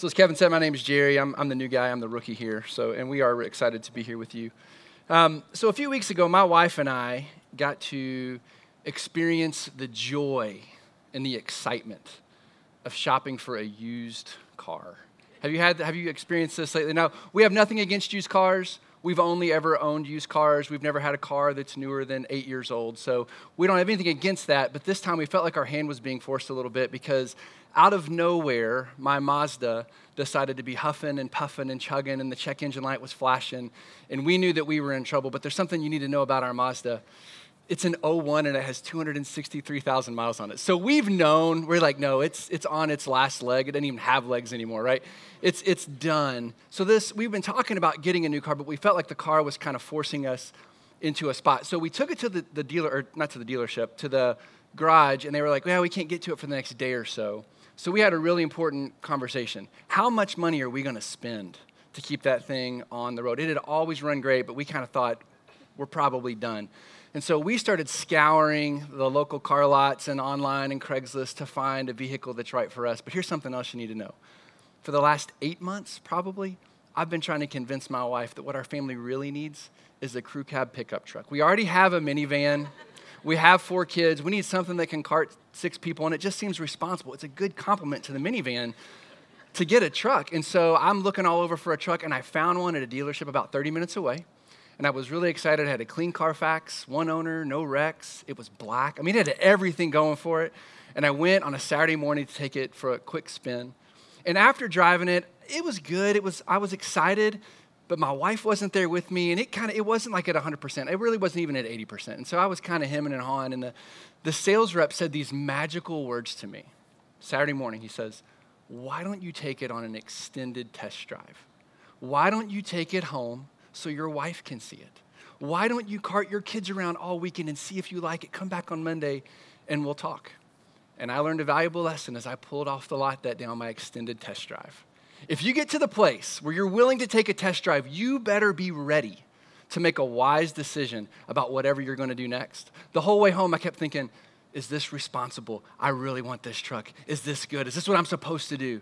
So as Kevin said, my name is Jerry. I'm, I'm the new guy. I'm the rookie here. So, and we are excited to be here with you. Um, so a few weeks ago, my wife and I got to experience the joy and the excitement of shopping for a used car. Have you had? Have you experienced this lately? Now we have nothing against used cars. We've only ever owned used cars. We've never had a car that's newer than eight years old. So we don't have anything against that. But this time we felt like our hand was being forced a little bit because out of nowhere, my Mazda decided to be huffing and puffing and chugging, and the check engine light was flashing. And we knew that we were in trouble. But there's something you need to know about our Mazda. It's an 01 and it has 263,000 miles on it. So we've known, we're like, no, it's, it's on its last leg. It doesn't even have legs anymore, right? It's, it's done. So this, we've been talking about getting a new car, but we felt like the car was kind of forcing us into a spot. So we took it to the, the dealer, or not to the dealership, to the garage, and they were like, well, we can't get to it for the next day or so. So we had a really important conversation. How much money are we going to spend to keep that thing on the road? It had always run great, but we kind of thought we're probably done. And so we started scouring the local car lots and online and Craigslist to find a vehicle that's right for us. But here's something else you need to know. For the last eight months, probably, I've been trying to convince my wife that what our family really needs is a crew cab pickup truck. We already have a minivan. We have four kids. We need something that can cart six people, and it just seems responsible. It's a good compliment to the minivan to get a truck. And so I'm looking all over for a truck, and I found one at a dealership about 30 minutes away. And I was really excited. I had a clean Carfax, one owner, no wrecks. It was black. I mean, it had everything going for it. And I went on a Saturday morning to take it for a quick spin. And after driving it, it was good. It was I was excited, but my wife wasn't there with me, and it kind of it wasn't like at 100%. It really wasn't even at 80%. And so I was kind of hemming and hawing, and the, the sales rep said these magical words to me. Saturday morning, he says, Why don't you take it on an extended test drive? Why don't you take it home so your wife can see it? Why don't you cart your kids around all weekend and see if you like it? Come back on Monday and we'll talk. And I learned a valuable lesson as I pulled off the lot that day on my extended test drive. If you get to the place where you're willing to take a test drive, you better be ready to make a wise decision about whatever you're going to do next. The whole way home, I kept thinking, is this responsible? I really want this truck. Is this good? Is this what I'm supposed to do?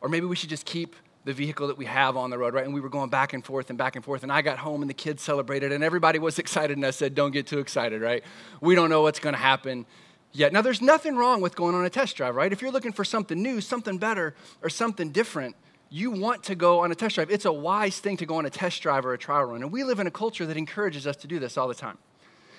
Or maybe we should just keep the vehicle that we have on the road, right? And we were going back and forth and back and forth. And I got home and the kids celebrated and everybody was excited. And I said, don't get too excited, right? We don't know what's going to happen yet. Now, there's nothing wrong with going on a test drive, right? If you're looking for something new, something better, or something different, you want to go on a test drive. It's a wise thing to go on a test drive or a trial run. And we live in a culture that encourages us to do this all the time.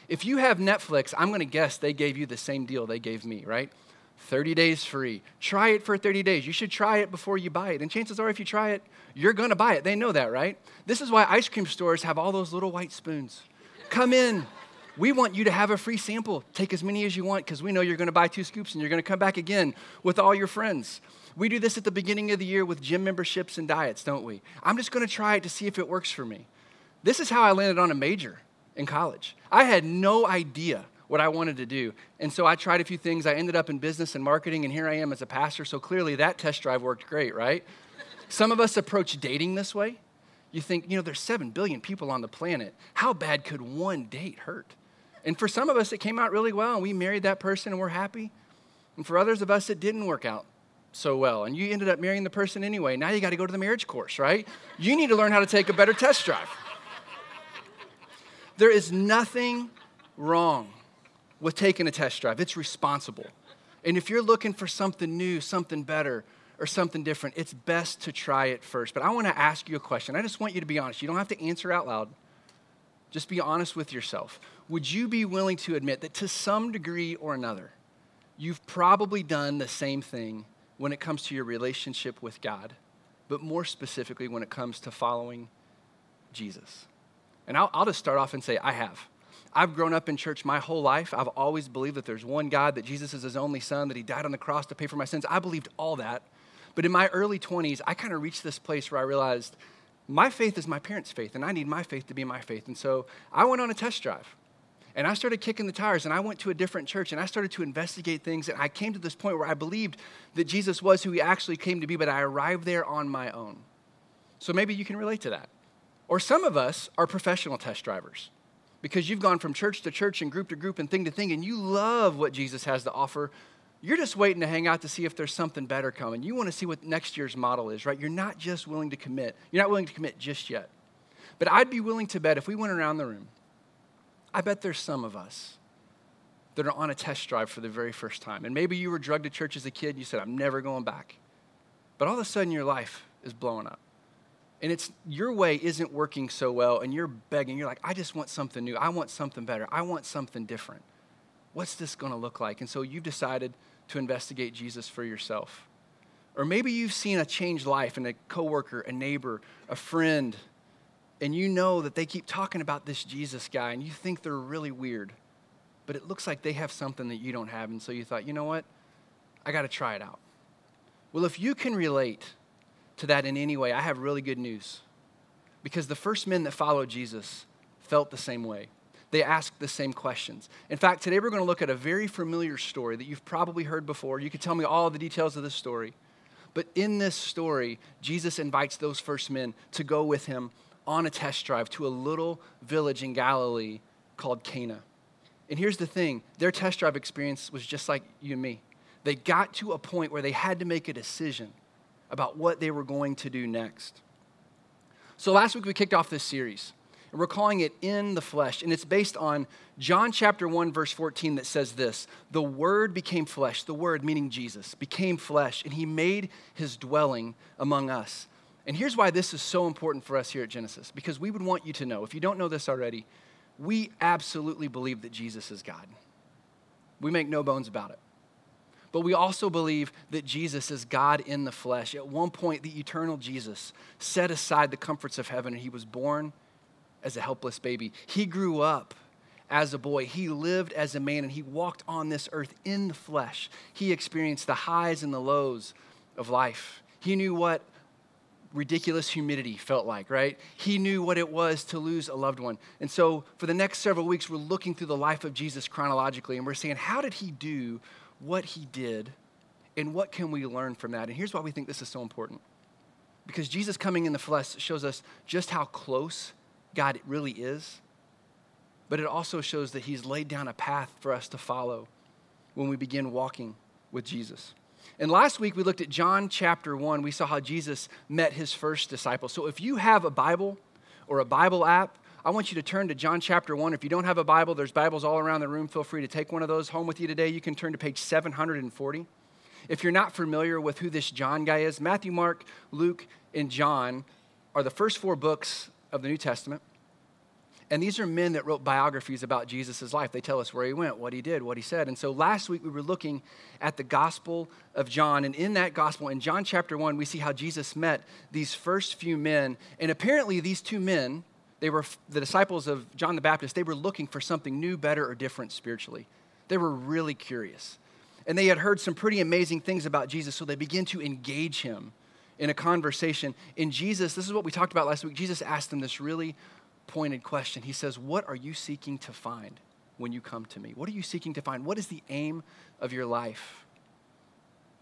If you have Netflix, I'm going to guess they gave you the same deal they gave me, right? 30 days free. Try it for 30 days. You should try it before you buy it. And chances are, if you try it, you're going to buy it. They know that, right? This is why ice cream stores have all those little white spoons. Come in, we want you to have a free sample. Take as many as you want because we know you're going to buy two scoops and you're going to come back again with all your friends. We do this at the beginning of the year with gym memberships and diets, don't we? I'm just going to try it to see if it works for me. This is how I landed on a major in college. I had no idea what I wanted to do. And so I tried a few things. I ended up in business and marketing, and here I am as a pastor. So clearly that test drive worked great, right? Some of us approach dating this way. You think, you know, there's 7 billion people on the planet. How bad could one date hurt? And for some of us, it came out really well, and we married that person and we're happy. And for others of us, it didn't work out so well. And you ended up marrying the person anyway. Now you got to go to the marriage course, right? You need to learn how to take a better test drive. There is nothing wrong with taking a test drive, it's responsible. And if you're looking for something new, something better, or something different, it's best to try it first. But I want to ask you a question. I just want you to be honest. You don't have to answer out loud. Just be honest with yourself. Would you be willing to admit that to some degree or another, you've probably done the same thing when it comes to your relationship with God, but more specifically when it comes to following Jesus? And I'll, I'll just start off and say, I have. I've grown up in church my whole life. I've always believed that there's one God, that Jesus is his only son, that he died on the cross to pay for my sins. I believed all that. But in my early 20s, I kind of reached this place where I realized my faith is my parents' faith, and I need my faith to be my faith. And so I went on a test drive. And I started kicking the tires, and I went to a different church, and I started to investigate things. And I came to this point where I believed that Jesus was who he actually came to be, but I arrived there on my own. So maybe you can relate to that. Or some of us are professional test drivers because you've gone from church to church and group to group and thing to thing, and you love what Jesus has to offer, You're just waiting to hang out to see if there's something better coming. You want to see what next year's model is, right? You're not just willing to commit. You're not willing to commit just yet. But I'd be willing to bet if we went around the room, I bet there's some of us that are on a test drive for the very first time. And maybe you were drugged to church as a kid and you said, I'm never going back. But all of a sudden your life is blowing up. And it's your way isn't working so well, and you're begging. You're like, I just want something new. I want something better. I want something different. What's this going to look like? And so you've decided to investigate Jesus for yourself. Or maybe you've seen a changed life in a coworker, a neighbor, a friend, and you know that they keep talking about this Jesus guy and you think they're really weird, but it looks like they have something that you don't have. And so you thought, you know what? I got to try it out. Well, if you can relate to that in any way, I have really good news. Because the first men that followed Jesus felt the same way. They asked the same questions. In fact, today we're going to look at a very familiar story that you've probably heard before. You could tell me all the details of this story. But in this story, Jesus invites those first men to go with him on a test drive to a little village in Galilee called Cana. And here's the thing their test drive experience was just like you and me. They got to a point where they had to make a decision about what they were going to do next. So last week we kicked off this series, and we're calling it In the Flesh, and it's based on John chapter 1, verse 14, that says this The Word became flesh, the Word meaning Jesus, became flesh, and He made His dwelling among us. And here's why this is so important for us here at Genesis, because we would want you to know, if you don't know this already, we absolutely believe that Jesus is God. We make no bones about it. But we also believe that Jesus is God in the flesh. At one point, the eternal Jesus set aside the comforts of heaven and he was born as a helpless baby. He grew up as a boy. He lived as a man and he walked on this earth in the flesh. He experienced the highs and the lows of life. He knew what ridiculous humidity felt like, right? He knew what it was to lose a loved one. And so for the next several weeks, we're looking through the life of Jesus chronologically and we're saying, how did he do what he did and what can we learn from that? And here's why we think this is so important. Because Jesus coming in the flesh shows us just how close God really is, but it also shows that he's laid down a path for us to follow when we begin walking with Jesus. And last week we looked at John chapter 1. We saw how Jesus met his first disciple. So if you have a Bible or a Bible app, I want you to turn to John chapter 1. If you don't have a Bible, there's Bibles all around the room. Feel free to take one of those home with you today. You can turn to page 740. If you're not familiar with who this John guy is, Matthew, Mark, Luke, and John are the first four books of the New Testament. And these are men that wrote biographies about Jesus' life. They tell us where he went, what he did, what he said. And so last week we were looking at the Gospel of John. And in that Gospel, in John chapter 1, we see how Jesus met these first few men. And apparently, these two men, they were the disciples of John the Baptist, they were looking for something new, better, or different spiritually. They were really curious. And they had heard some pretty amazing things about Jesus, so they began to engage him in a conversation. In Jesus, this is what we talked about last week. Jesus asked them this really pointed question. He says, What are you seeking to find when you come to me? What are you seeking to find? What is the aim of your life?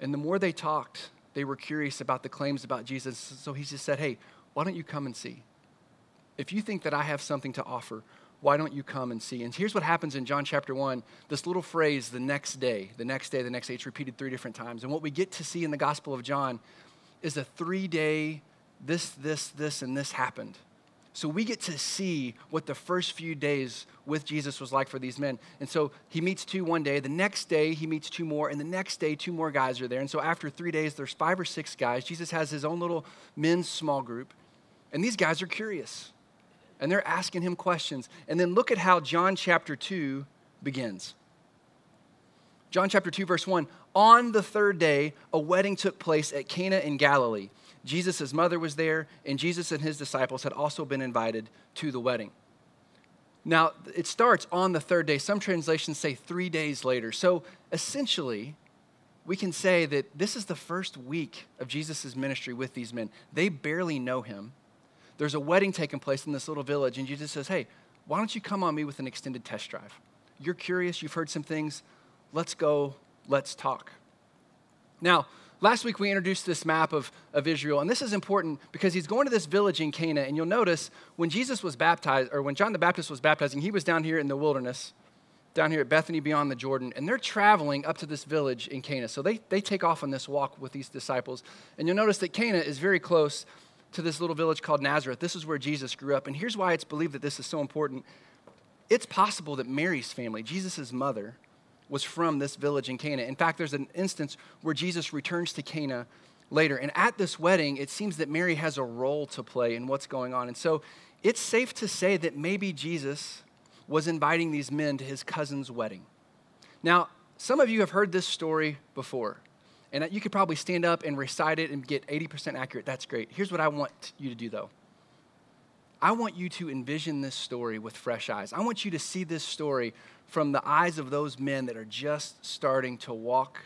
And the more they talked, they were curious about the claims about Jesus. So he just said, Hey, why don't you come and see? If you think that I have something to offer, why don't you come and see? And here's what happens in John chapter 1 this little phrase, the next day, the next day, the next day, it's repeated three different times. And what we get to see in the Gospel of John is a three day, this, this, this, and this happened. So we get to see what the first few days with Jesus was like for these men. And so he meets two one day. The next day, he meets two more. And the next day, two more guys are there. And so after three days, there's five or six guys. Jesus has his own little men's small group. And these guys are curious. And they're asking him questions. And then look at how John chapter 2 begins. John chapter 2, verse 1 On the third day, a wedding took place at Cana in Galilee Jesus' mother was there, and Jesus and his disciples had also been invited to the wedding. Now, it starts on the third day. Some translations say three days later. So essentially, we can say that this is the first week of Jesus' ministry with these men. They barely know him. There's a wedding taking place in this little village, and Jesus says, Hey, why don't you come on me with an extended test drive? You're curious, you've heard some things. Let's go, let's talk. Now, Last week we introduced this map of, of Israel, and this is important because he's going to this village in Cana, and you'll notice when Jesus was baptized, or when John the Baptist was baptizing, he was down here in the wilderness, down here at Bethany beyond the Jordan, and they're traveling up to this village in Cana. So they, they take off on this walk with these disciples. And you'll notice that Cana is very close to this little village called Nazareth. This is where Jesus grew up. And here's why it's believed that this is so important. It's possible that Mary's family, Jesus' mother, was from this village in Cana. In fact, there's an instance where Jesus returns to Cana later. And at this wedding, it seems that Mary has a role to play in what's going on. And so it's safe to say that maybe Jesus was inviting these men to his cousin's wedding. Now, some of you have heard this story before, and you could probably stand up and recite it and get 80% accurate. That's great. Here's what I want you to do, though. I want you to envision this story with fresh eyes. I want you to see this story from the eyes of those men that are just starting to walk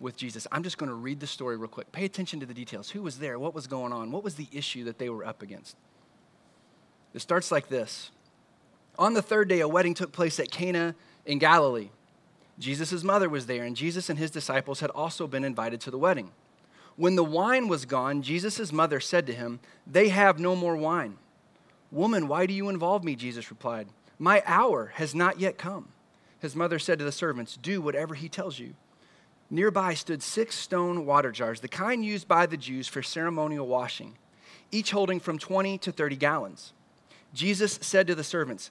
with Jesus. I'm just going to read the story real quick. Pay attention to the details. Who was there? What was going on? What was the issue that they were up against? It starts like this On the third day, a wedding took place at Cana in Galilee. Jesus' mother was there, and Jesus and his disciples had also been invited to the wedding. When the wine was gone, Jesus' mother said to him, They have no more wine. Woman, why do you involve me? Jesus replied, My hour has not yet come. His mother said to the servants, Do whatever he tells you. Nearby stood six stone water jars, the kind used by the Jews for ceremonial washing, each holding from 20 to 30 gallons. Jesus said to the servants,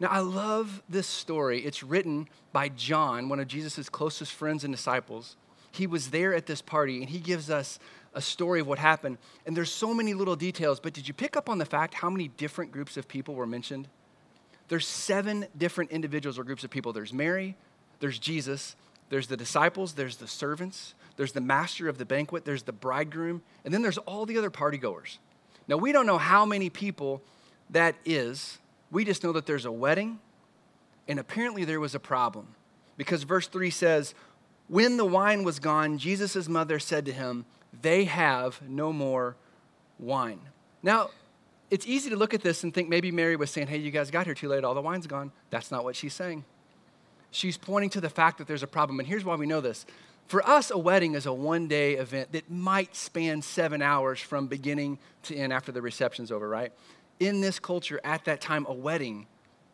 Now, I love this story. It's written by John, one of Jesus' closest friends and disciples. He was there at this party, and he gives us a story of what happened. And there's so many little details, but did you pick up on the fact how many different groups of people were mentioned? There's seven different individuals or groups of people. There's Mary, there's Jesus, there's the disciples, there's the servants, there's the master of the banquet, there's the bridegroom, and then there's all the other partygoers. Now, we don't know how many people that is. We just know that there's a wedding, and apparently there was a problem. Because verse 3 says, When the wine was gone, Jesus' mother said to him, They have no more wine. Now, it's easy to look at this and think maybe Mary was saying, Hey, you guys got here too late, all the wine's gone. That's not what she's saying she's pointing to the fact that there's a problem. And here's why we know this. For us, a wedding is a one day event that might span seven hours from beginning to end after the reception's over, right? In this culture, at that time, a wedding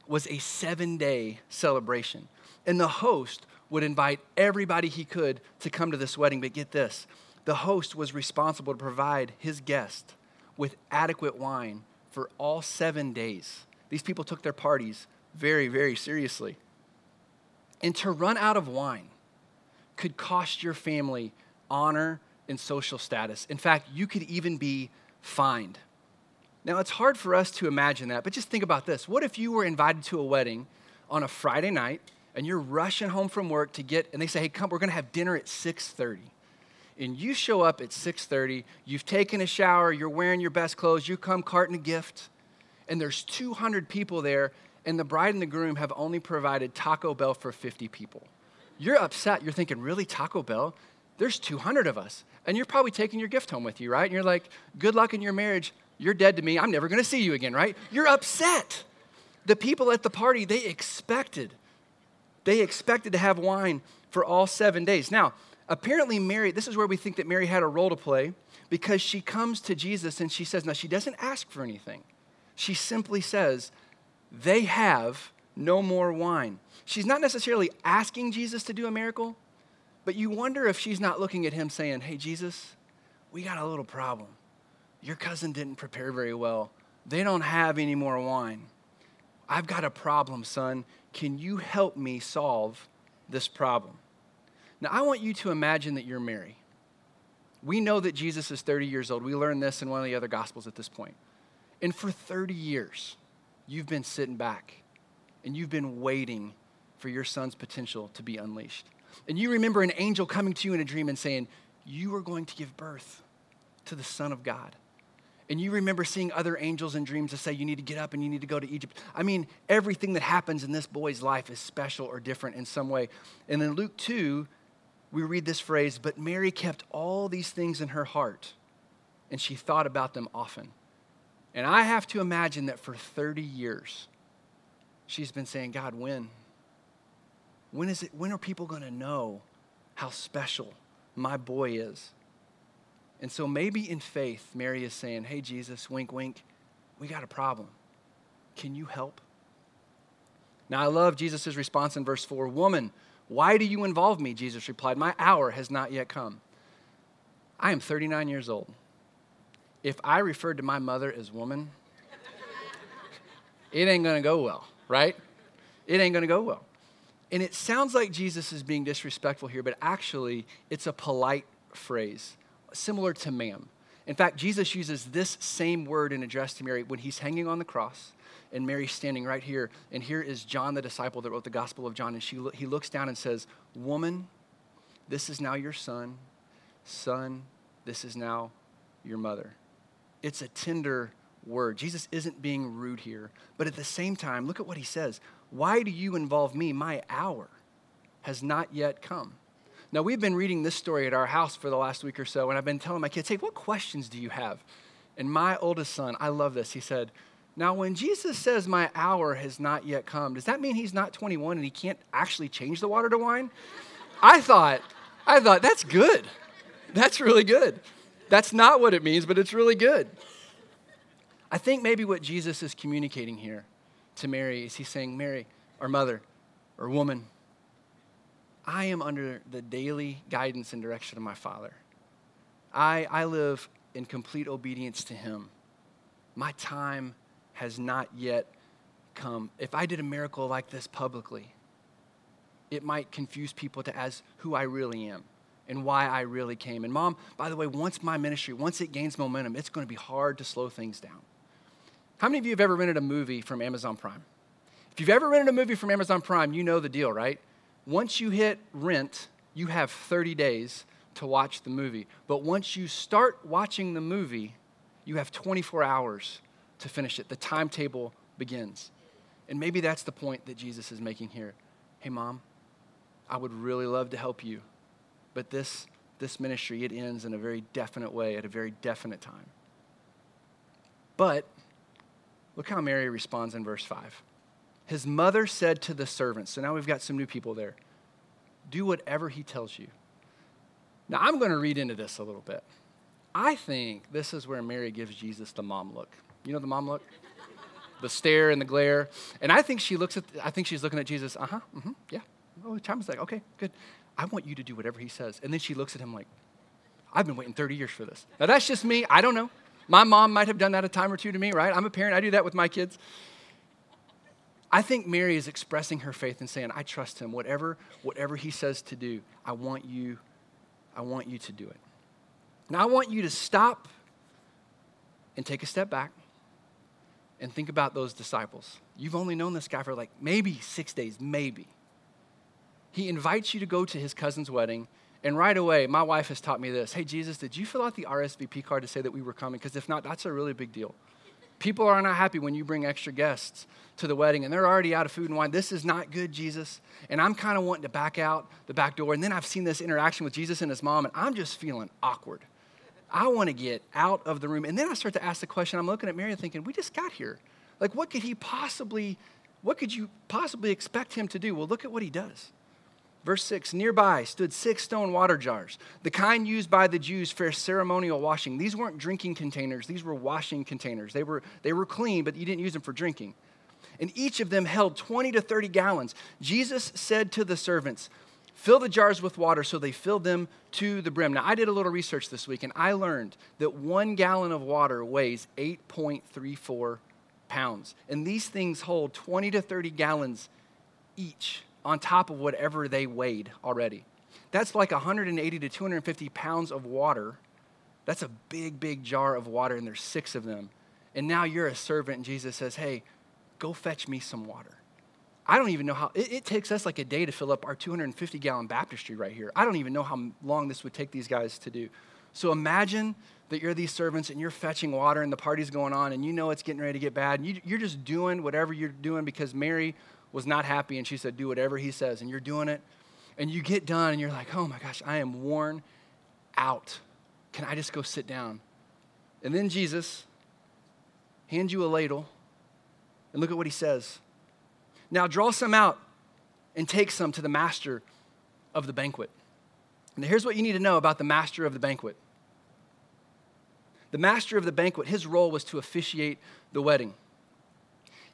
was a seven day celebration. And the host would invite everybody he could to come to this wedding. But get this the host was responsible to provide his guest with adequate wine for all seven days. These people took their parties very, very seriously. And to run out of wine could cost your family honor and social status. In fact, you could even be fined. Now, it's hard for us to imagine that, but just think about this. What if you were invited to a wedding on a Friday night and you're rushing home from work to get and they say, "Hey, come, we're going to have dinner at 6:30." And you show up at 6:30, you've taken a shower, you're wearing your best clothes, you come carting a gift, and there's 200 people there and the bride and the groom have only provided Taco Bell for 50 people. You're upset. You're thinking, really, Taco Bell? There's 200 of us. And you're probably taking your gift home with you, right? And you're like, good luck in your marriage. You're dead to me. I'm never going to see you again, right? You're upset. The people at the party, they expected. They expected to have wine for all seven days. Now, apparently, Mary, this is where we think that Mary had a role to play because she comes to Jesus and she says, now, she doesn't ask for anything. She simply says, they have no more wine. She's not necessarily asking Jesus to do a miracle, but you wonder if she's not looking at him saying, Hey, Jesus, we got a little problem. Your cousin didn't prepare very well. They don't have any more wine. I've got a problem, son. Can you help me solve this problem? Now, I want you to imagine that you're Mary. We know that Jesus is 30 years old. We learned this in one of the other gospels at this point. And for 30 years, you've been sitting back and you've been waiting for your son's potential to be unleashed. And you remember an angel coming to you in a dream and saying, You are going to give birth to the Son of God. And you remember seeing other angels in dreams to say, you need to get up and you need to go to Egypt. I mean, everything that happens in this boy's life is special or different in some way. And in Luke 2, we read this phrase, but Mary kept all these things in her heart and she thought about them often. And I have to imagine that for 30 years, she's been saying, God, when? When is it, when are people going to know how special my boy is? And so maybe in faith, Mary is saying, Hey, Jesus, wink, wink, we got a problem. Can you help? Now, I love Jesus' response in verse 4 Woman, why do you involve me? Jesus replied, My hour has not yet come. I am 39 years old. If I referred to my mother as woman, it ain't gonna go well, right? It ain't gonna go well. And it sounds like Jesus is being disrespectful here, but actually, it's a polite phrase, similar to ma'am. In fact, Jesus uses this same word in address to Mary when he's hanging on the cross and Mary's standing right here. And here is John, the disciple that wrote the Gospel of John. And she, he looks down and says, Woman, this is now your son. Son, this is now your mother. It's a tender word. Jesus isn't being rude here. But at the same time, look at what he says Why do you involve me? My hour has not yet come. Now, we've been reading this story at our house for the last week or so, and I've been telling my kids, hey, what questions do you have? And my oldest son, I love this. He said, Now, when Jesus says my hour has not yet come, does that mean he's not 21 and he can't actually change the water to wine? I thought, I thought, that's good. That's really good. That's not what it means, but it's really good. I think maybe what Jesus is communicating here to Mary is he's saying, Mary, or mother, or woman, I am under the daily guidance and direction of my Father. I, I live in complete obedience to Him. My time has not yet come. If I did a miracle like this publicly, it might confuse people to as who I really am and why I really came. And mom, by the way, once my ministry, once it gains momentum, it's going to be hard to slow things down. How many of you have ever rented a movie from Amazon Prime? If you've ever rented a movie from Amazon Prime, you know the deal, right? Once you hit rent, you have 30 days to watch the movie. But once you start watching the movie, you have 24 hours to finish it. The timetable begins. And maybe that's the point that Jesus is making here. Hey, mom, I would really love to help you, but this, this ministry, it ends in a very definite way at a very definite time. But look how Mary responds in verse 5. His mother said to the servants, so now we've got some new people there, do whatever he tells you. Now, I'm going to read into this a little bit. I think this is where Mary gives Jesus the mom look. You know the mom look? the stare and the glare. And I think she looks at, I think she's looking at Jesus, uh huh, mm-hmm, yeah. Oh, Thomas like, okay, good. I want you to do whatever he says. And then she looks at him like, I've been waiting 30 years for this. Now, that's just me. I don't know. My mom might have done that a time or two to me, right? I'm a parent. I do that with my kids. I think Mary is expressing her faith and saying, I trust him. Whatever, whatever he says to do, I want you, I want you to do it. Now I want you to stop and take a step back and think about those disciples. You've only known this guy for like maybe six days, maybe. He invites you to go to his cousin's wedding, and right away, my wife has taught me this Hey, Jesus, did you fill out the RSVP card to say that we were coming? Because if not, that's a really big deal. People are not happy when you bring extra guests to the wedding and they're already out of food and wine. This is not good, Jesus. And I'm kind of wanting to back out the back door. And then I've seen this interaction with Jesus and his mom, and I'm just feeling awkward. I want to get out of the room. And then I start to ask the question I'm looking at Mary thinking, we just got here. Like, what could he possibly, what could you possibly expect him to do? Well, look at what he does. Verse 6 Nearby stood six stone water jars, the kind used by the Jews for ceremonial washing. These weren't drinking containers, these were washing containers. They were, they were clean, but you didn't use them for drinking. And each of them held 20 to 30 gallons. Jesus said to the servants, Fill the jars with water, so they filled them to the brim. Now, I did a little research this week, and I learned that one gallon of water weighs 8.34 pounds. And these things hold 20 to 30 gallons each on top of whatever they weighed already. That's like 180 to 250 pounds of water. That's a big, big jar of water, and there's six of them. And now you're a servant, and Jesus says, Hey, go fetch me some water. I don't even know how, it, it, takes us like a day to fill up our 250 gallon baptistry right here. I don't even know how long this would take these guys to do. So imagine that you're these servants and you're fetching water and the party's going on and you know it's getting ready to get bad. And you, are just doing whatever you're doing because Mary was not happy and she said, Do whatever he says. And you're doing it. And you get done and you're like, Oh my gosh, I am worn out. Can I just go sit down? And then Jesus hands you a ladle and look at what he says. Now draw some out and take some to the master of the banquet. And here's what you need to know about the master of the banquet the master of the banquet, his role was to officiate the wedding.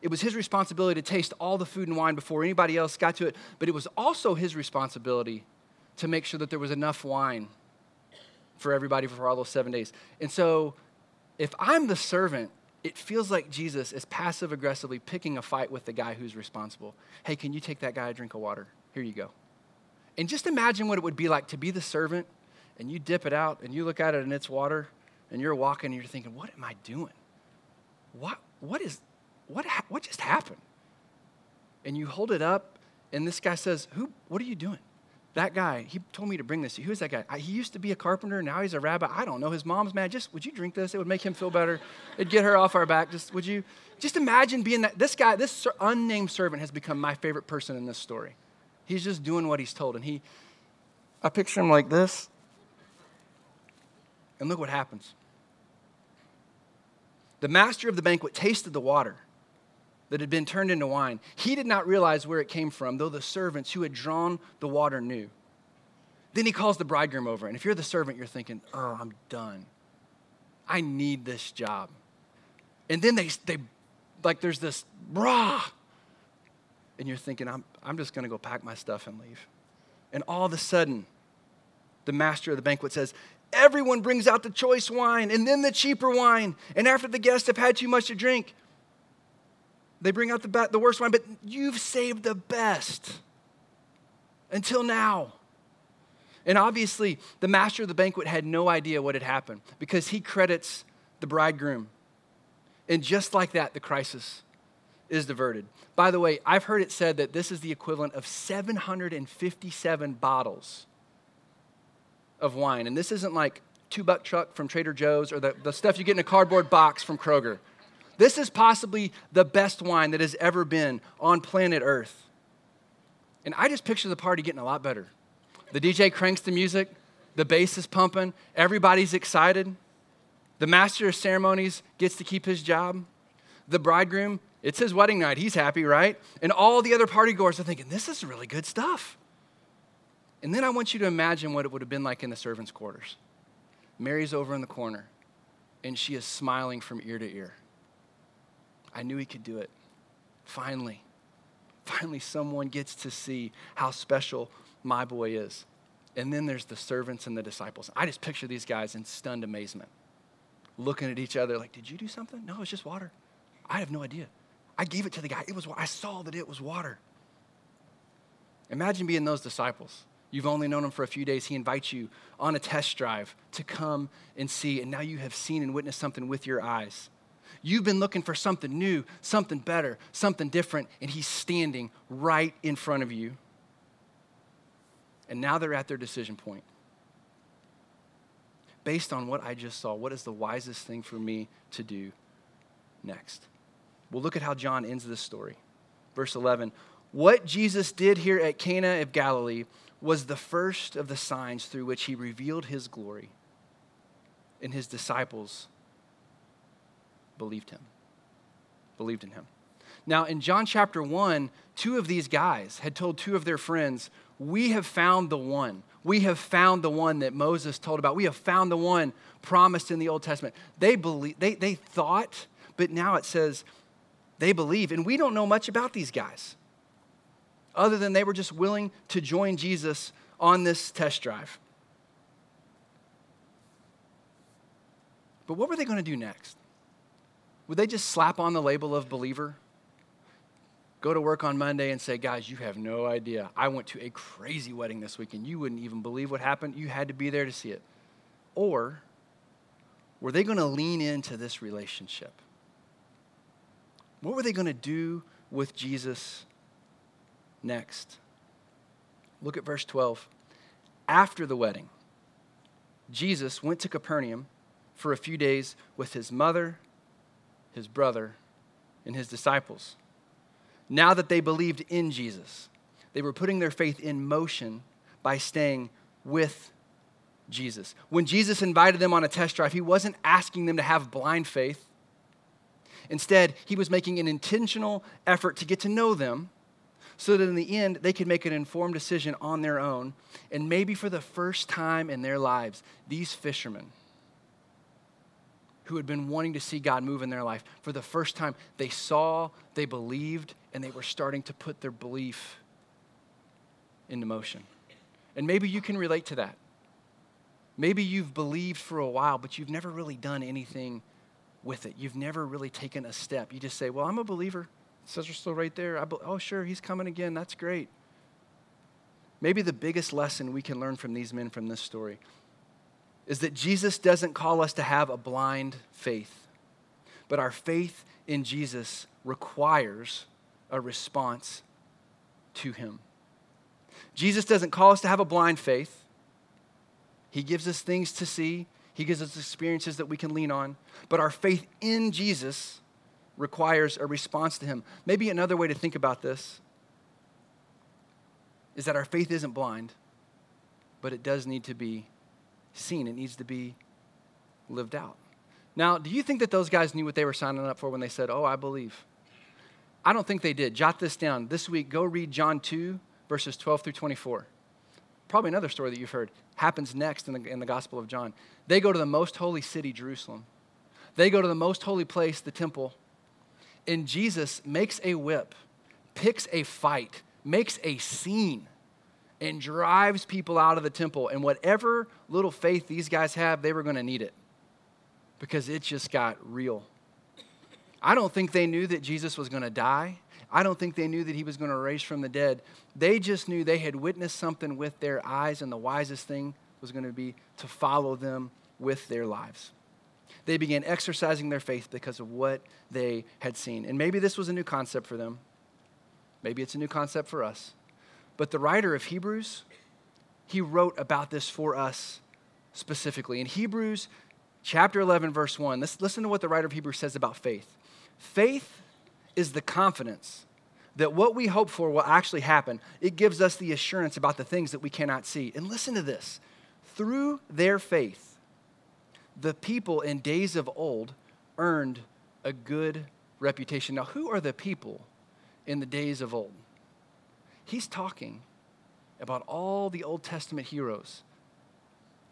It was his responsibility to taste all the food and wine before anybody else got to it, but it was also his responsibility to make sure that there was enough wine for everybody for all those seven days. And so, if I'm the servant, it feels like Jesus is passive aggressively picking a fight with the guy who's responsible. Hey, can you take that guy a drink of water? Here you go. And just imagine what it would be like to be the servant and you dip it out and you look at it and it's water and you're walking and you're thinking, what am I doing? What, what is, what, what just happened? And you hold it up and this guy says, who, what are you doing? That guy, he told me to bring this. Who's that guy? I, he used to be a carpenter. Now he's a rabbi. I don't know. His mom's mad. Just, would you drink this? It would make him feel better. It'd get her off our back. Just, would you? Just imagine being that. This guy, this unnamed servant has become my favorite person in this story. He's just doing what he's told. And he, I picture him like this. And look what happens. The master of the banquet tasted the water that had been turned into wine. He did not realize where it came from, though the servants who had drawn the water knew. Then he calls the bridegroom over. And if you're the servant, you're thinking, oh, I'm done. I need this job. And then they, they like, there's this, brah. And you're thinking, I'm, I'm just going to go pack my stuff and leave. And all of a sudden, the master of the banquet says, Everyone brings out the choice wine and then the cheaper wine. And after the guests have had too much to drink, they bring out the, the worst wine, but you've saved the best until now. And obviously, the master of the banquet had no idea what had happened because he credits the bridegroom. And just like that, the crisis is diverted. By the way, I've heard it said that this is the equivalent of 757 bottles of wine. And this isn't like Two Buck Chuck from Trader Joe's or the, the stuff you get in a cardboard box from Kroger. This is possibly the best wine that has ever been on planet Earth. And I just picture the party getting a lot better. The DJ cranks the music, the bass is pumping, everybody's excited. The master of ceremonies gets to keep his job. The bridegroom, it's his wedding night. He's happy, right? And all the other party goers are thinking, this is really good stuff. And then I want you to imagine what it would have been like in the servants' quarters. Mary's over in the corner, and she is smiling from ear to ear. I knew he could do it. Finally, finally, someone gets to see how special my boy is. And then there's the servants and the disciples. I just picture these guys in stunned amazement, looking at each other like, Did you do something? No, it's just water. I have no idea. I gave it to the guy. It was I saw that it was water. Imagine being those disciples. You've only known him for a few days. He invites you on a test drive to come and see, and now you have seen and witnessed something with your eyes. You've been looking for something new, something better, something different, and He's standing right in front of you. And now they're at their decision point. Based on what I just saw, what is the wisest thing for me to do next? Well, look at how John ends this story. Verse 11 What Jesus did here at Cana of Galilee was the first of the signs through which he revealed his glory, and his disciples believed him, believed in him. Now, in John chapter 1, two of these guys had told two of their friends, We have found the one. We have found the one that Moses told about. We have found the one promised in the Old Testament. They, believe, they, they thought, but now it says they believe. And we don't know much about these guys other than they were just willing to join Jesus on this test drive. But what were they going to do next? Would they just slap on the label of believer? Go to work on Monday and say, guys, you have no idea. I went to a crazy wedding this weekend. You wouldn't even believe what happened. You had to be there to see it. Or were they going to lean into this relationship? What were they going to do with Jesus next? Look at verse 12. After the wedding, Jesus went to Capernaum for a few days with his mother, his brother, and his disciples. Now that they believed in Jesus, they were putting their faith in motion by staying with Jesus. When Jesus invited them on a test drive, he wasn't asking them to have blind faith. Instead, he was making an intentional effort to get to know them so that in the end they could make an informed decision on their own. And maybe for the first time in their lives, these fishermen who had been wanting to see God move in their life, for the first time, they saw, they believed, and they were starting to put their belief into motion. And maybe you can relate to that. Maybe you've believed for a while, but you've never really done anything with it. You've never really taken a step. You just say, Well, I'm a believer. Says are still right there. Be- oh, sure, he's coming again. That's great. Maybe the biggest lesson we can learn from these men from this story is that Jesus doesn't call us to have a blind faith, but our faith in Jesus requires a response to him. Jesus doesn't call us to have a blind faith. He gives us things to see, He gives us experiences that we can lean on. But our faith in Jesus requires a response to Him. Maybe another way to think about this is that our faith isn't blind, but it does need to be seen, it needs to be lived out. Now, do you think that those guys knew what they were signing up for when they said, Oh, I believe? I don't think they did. Jot this down. This week, go read John 2, verses 12 through 24. Probably another story that you've heard happens next in the, in the Gospel of John. They go to the most holy city, Jerusalem. They go to the most holy place, the temple. And Jesus makes a whip, picks a fight, makes a scene, and drives people out of the temple. And whatever little faith these guys have, they were going to need it because it just got real. I don't think they knew that Jesus was going to die. I don't think they knew that he was going to raise from the dead. They just knew they had witnessed something with their eyes, and the wisest thing was going to be to follow them with their lives. They began exercising their faith because of what they had seen. And maybe this was a new concept for them. Maybe it's a new concept for us. But the writer of Hebrews, he wrote about this for us specifically. In Hebrews chapter 11, verse 1, let's listen to what the writer of Hebrews says about faith. Faith is the confidence that what we hope for will actually happen. It gives us the assurance about the things that we cannot see. And listen to this through their faith, the people in days of old earned a good reputation. Now, who are the people in the days of old? He's talking about all the Old Testament heroes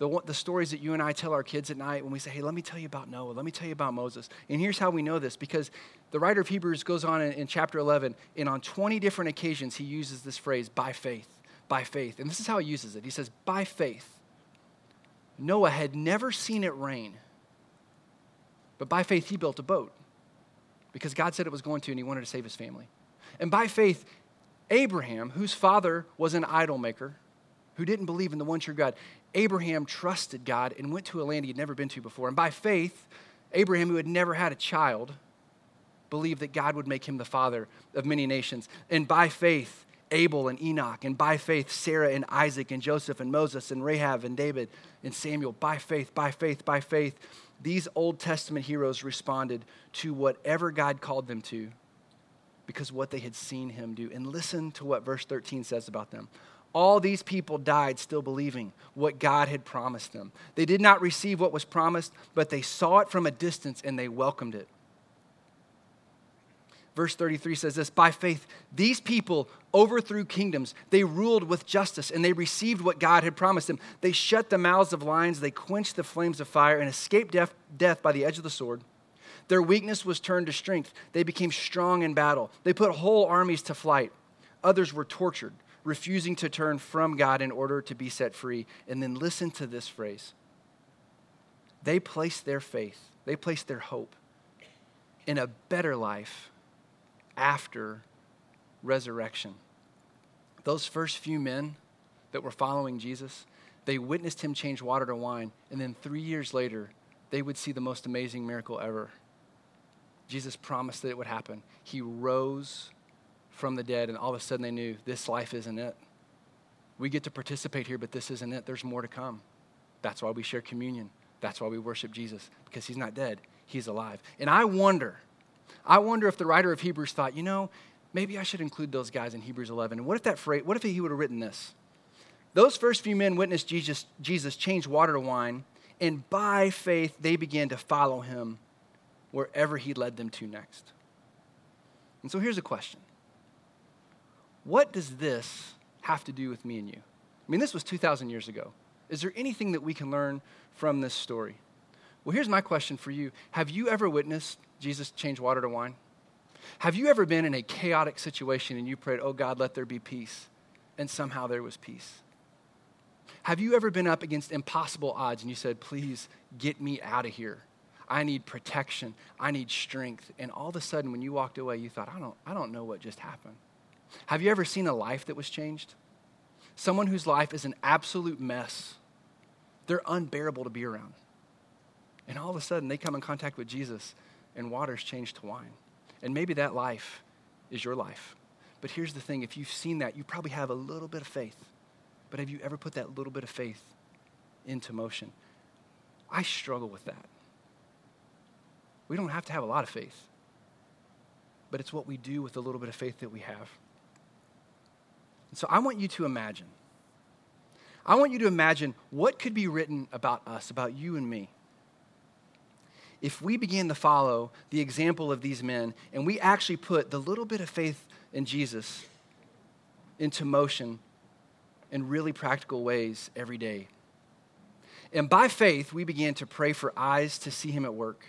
the, the stories that you and I tell our kids at night when we say, hey, let me tell you about Noah, let me tell you about Moses. And here's how we know this because the writer of Hebrews goes on in, in chapter 11, and on 20 different occasions, he uses this phrase, by faith, by faith. And this is how he uses it. He says, by faith, Noah had never seen it rain, but by faith, he built a boat because God said it was going to, and he wanted to save his family. And by faith, Abraham, whose father was an idol maker, who didn't believe in the one true God, Abraham trusted God and went to a land he had never been to before. And by faith, Abraham, who had never had a child, believed that God would make him the father of many nations. And by faith, Abel and Enoch, and by faith, Sarah and Isaac and Joseph and Moses and Rahab and David and Samuel, by faith, by faith, by faith, these Old Testament heroes responded to whatever God called them to because what they had seen him do. And listen to what verse 13 says about them. All these people died still believing what God had promised them. They did not receive what was promised, but they saw it from a distance and they welcomed it. Verse 33 says this By faith, these people overthrew kingdoms. They ruled with justice and they received what God had promised them. They shut the mouths of lions, they quenched the flames of fire, and escaped death, death by the edge of the sword. Their weakness was turned to strength. They became strong in battle. They put whole armies to flight. Others were tortured refusing to turn from God in order to be set free. And then listen to this phrase they placed their faith, they placed their hope in a better life after resurrection. Those first few men that were following Jesus, they witnessed him change water to wine, and then three years later, they would see the most amazing miracle ever. Jesus promised that it would happen. He rose from the dead, and all of a sudden they knew this life isn't it. We get to participate here, but this isn't it. There's more to come. That's why we share communion. That's why we worship Jesus, because he's not dead, he's alive. And I wonder, I wonder if the writer of Hebrews thought, you know, maybe I should include those guys in Hebrews 11. And what if that phrase, what if he would have written this? Those first few men witnessed Jesus, Jesus change water to wine, and by faith they began to follow him wherever he led them to next. And so here's a question What does this have to do with me and you? I mean, this was 2,000 years ago. Is there anything that we can learn from this story? Well, here's my question for you Have you ever witnessed Jesus change water to wine? Have you ever been in a chaotic situation and you prayed, Oh God, let there be peace, and somehow there was peace? Have you ever been up against impossible odds and you said, Please get me out of here? I need protection. I need strength. And all of a sudden, when you walked away, you thought, I don't, I don't know what just happened. Have you ever seen a life that was changed? Someone whose life is an absolute mess. They're unbearable to be around. And all of a sudden, they come in contact with Jesus, and water's changed to wine. And maybe that life is your life. But here's the thing if you've seen that, you probably have a little bit of faith. But have you ever put that little bit of faith into motion? I struggle with that. We don't have to have a lot of faith, but it's what we do with the little bit of faith that we have. And so I want you to imagine. I want you to imagine what could be written about us, about you and me, if we began to follow the example of these men and we actually put the little bit of faith in Jesus into motion in really practical ways every day. And by faith, we began to pray for eyes to see him at work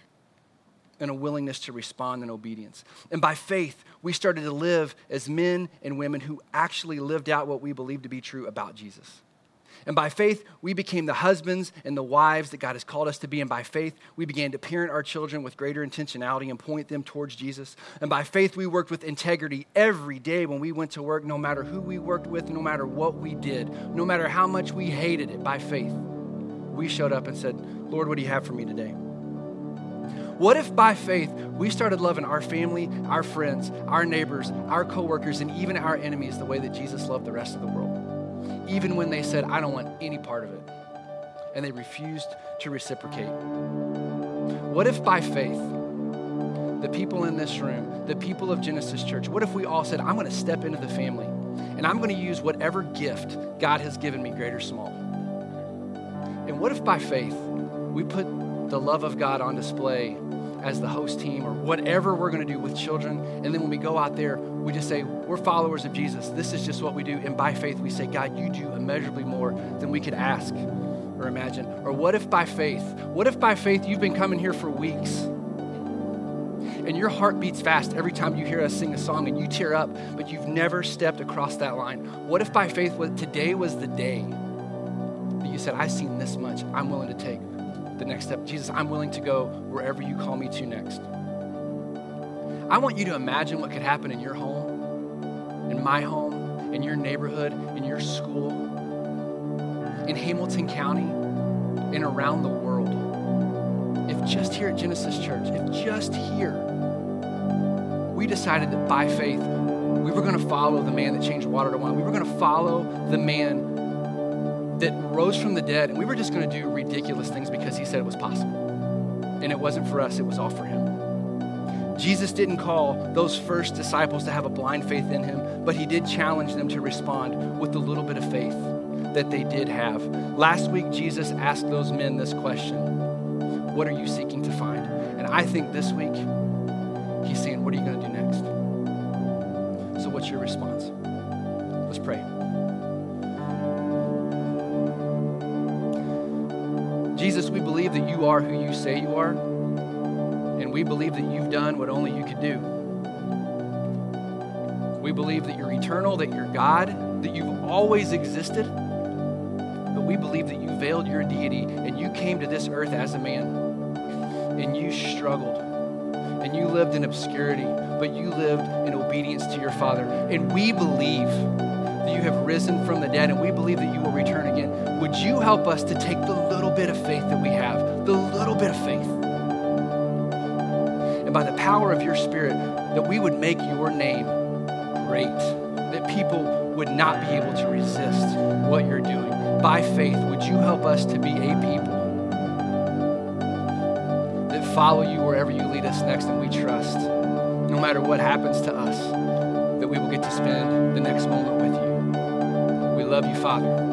and a willingness to respond in obedience. And by faith, we started to live as men and women who actually lived out what we believed to be true about Jesus. And by faith, we became the husbands and the wives that God has called us to be. And by faith, we began to parent our children with greater intentionality and point them towards Jesus. And by faith, we worked with integrity every day when we went to work, no matter who we worked with, no matter what we did, no matter how much we hated it. By faith, we showed up and said, Lord, what do you have for me today? What if by faith we started loving our family, our friends, our neighbors, our coworkers, and even our enemies the way that Jesus loved the rest of the world? Even when they said, I don't want any part of it, and they refused to reciprocate. What if by faith, the people in this room, the people of Genesis Church, what if we all said, I'm going to step into the family and I'm going to use whatever gift God has given me, great or small? And what if by faith we put the love of God on display as the host team or whatever we're going to do with children. And then when we go out there, we just say, We're followers of Jesus. This is just what we do. And by faith, we say, God, you do immeasurably more than we could ask or imagine. Or what if by faith? What if by faith you've been coming here for weeks? And your heart beats fast every time you hear us sing a song and you tear up, but you've never stepped across that line. What if by faith today was the day that you said, I've seen this much, I'm willing to take the next step. Jesus, I'm willing to go wherever you call me to next. I want you to imagine what could happen in your home, in my home, in your neighborhood, in your school, in Hamilton County, and around the world. If just here at Genesis Church, if just here, we decided that by faith, we were going to follow the man that changed water to wine. We were going to follow the man that rose from the dead, and we were just going to do ridiculous things because he said it was possible. And it wasn't for us, it was all for him. Jesus didn't call those first disciples to have a blind faith in him, but he did challenge them to respond with the little bit of faith that they did have. Last week, Jesus asked those men this question What are you seeking to find? And I think this week, he's saying, What are you going to do next? So, what's your response? Let's pray. Jesus, we believe that you are who you say you are, and we believe that you've done what only you could do. We believe that you're eternal, that you're God, that you've always existed, but we believe that you veiled your deity and you came to this earth as a man, and you struggled, and you lived in obscurity, but you lived in obedience to your Father. And we believe you have risen from the dead, and we believe that you will return again. Would you help us to take the little bit of faith that we have, the little bit of faith, and by the power of your Spirit, that we would make your name great, that people would not be able to resist what you're doing, by faith, would you help us to be a people that follow you wherever you lead us next and we trust, no matter what happens to us, that we will get to spend the next moment love you, Father.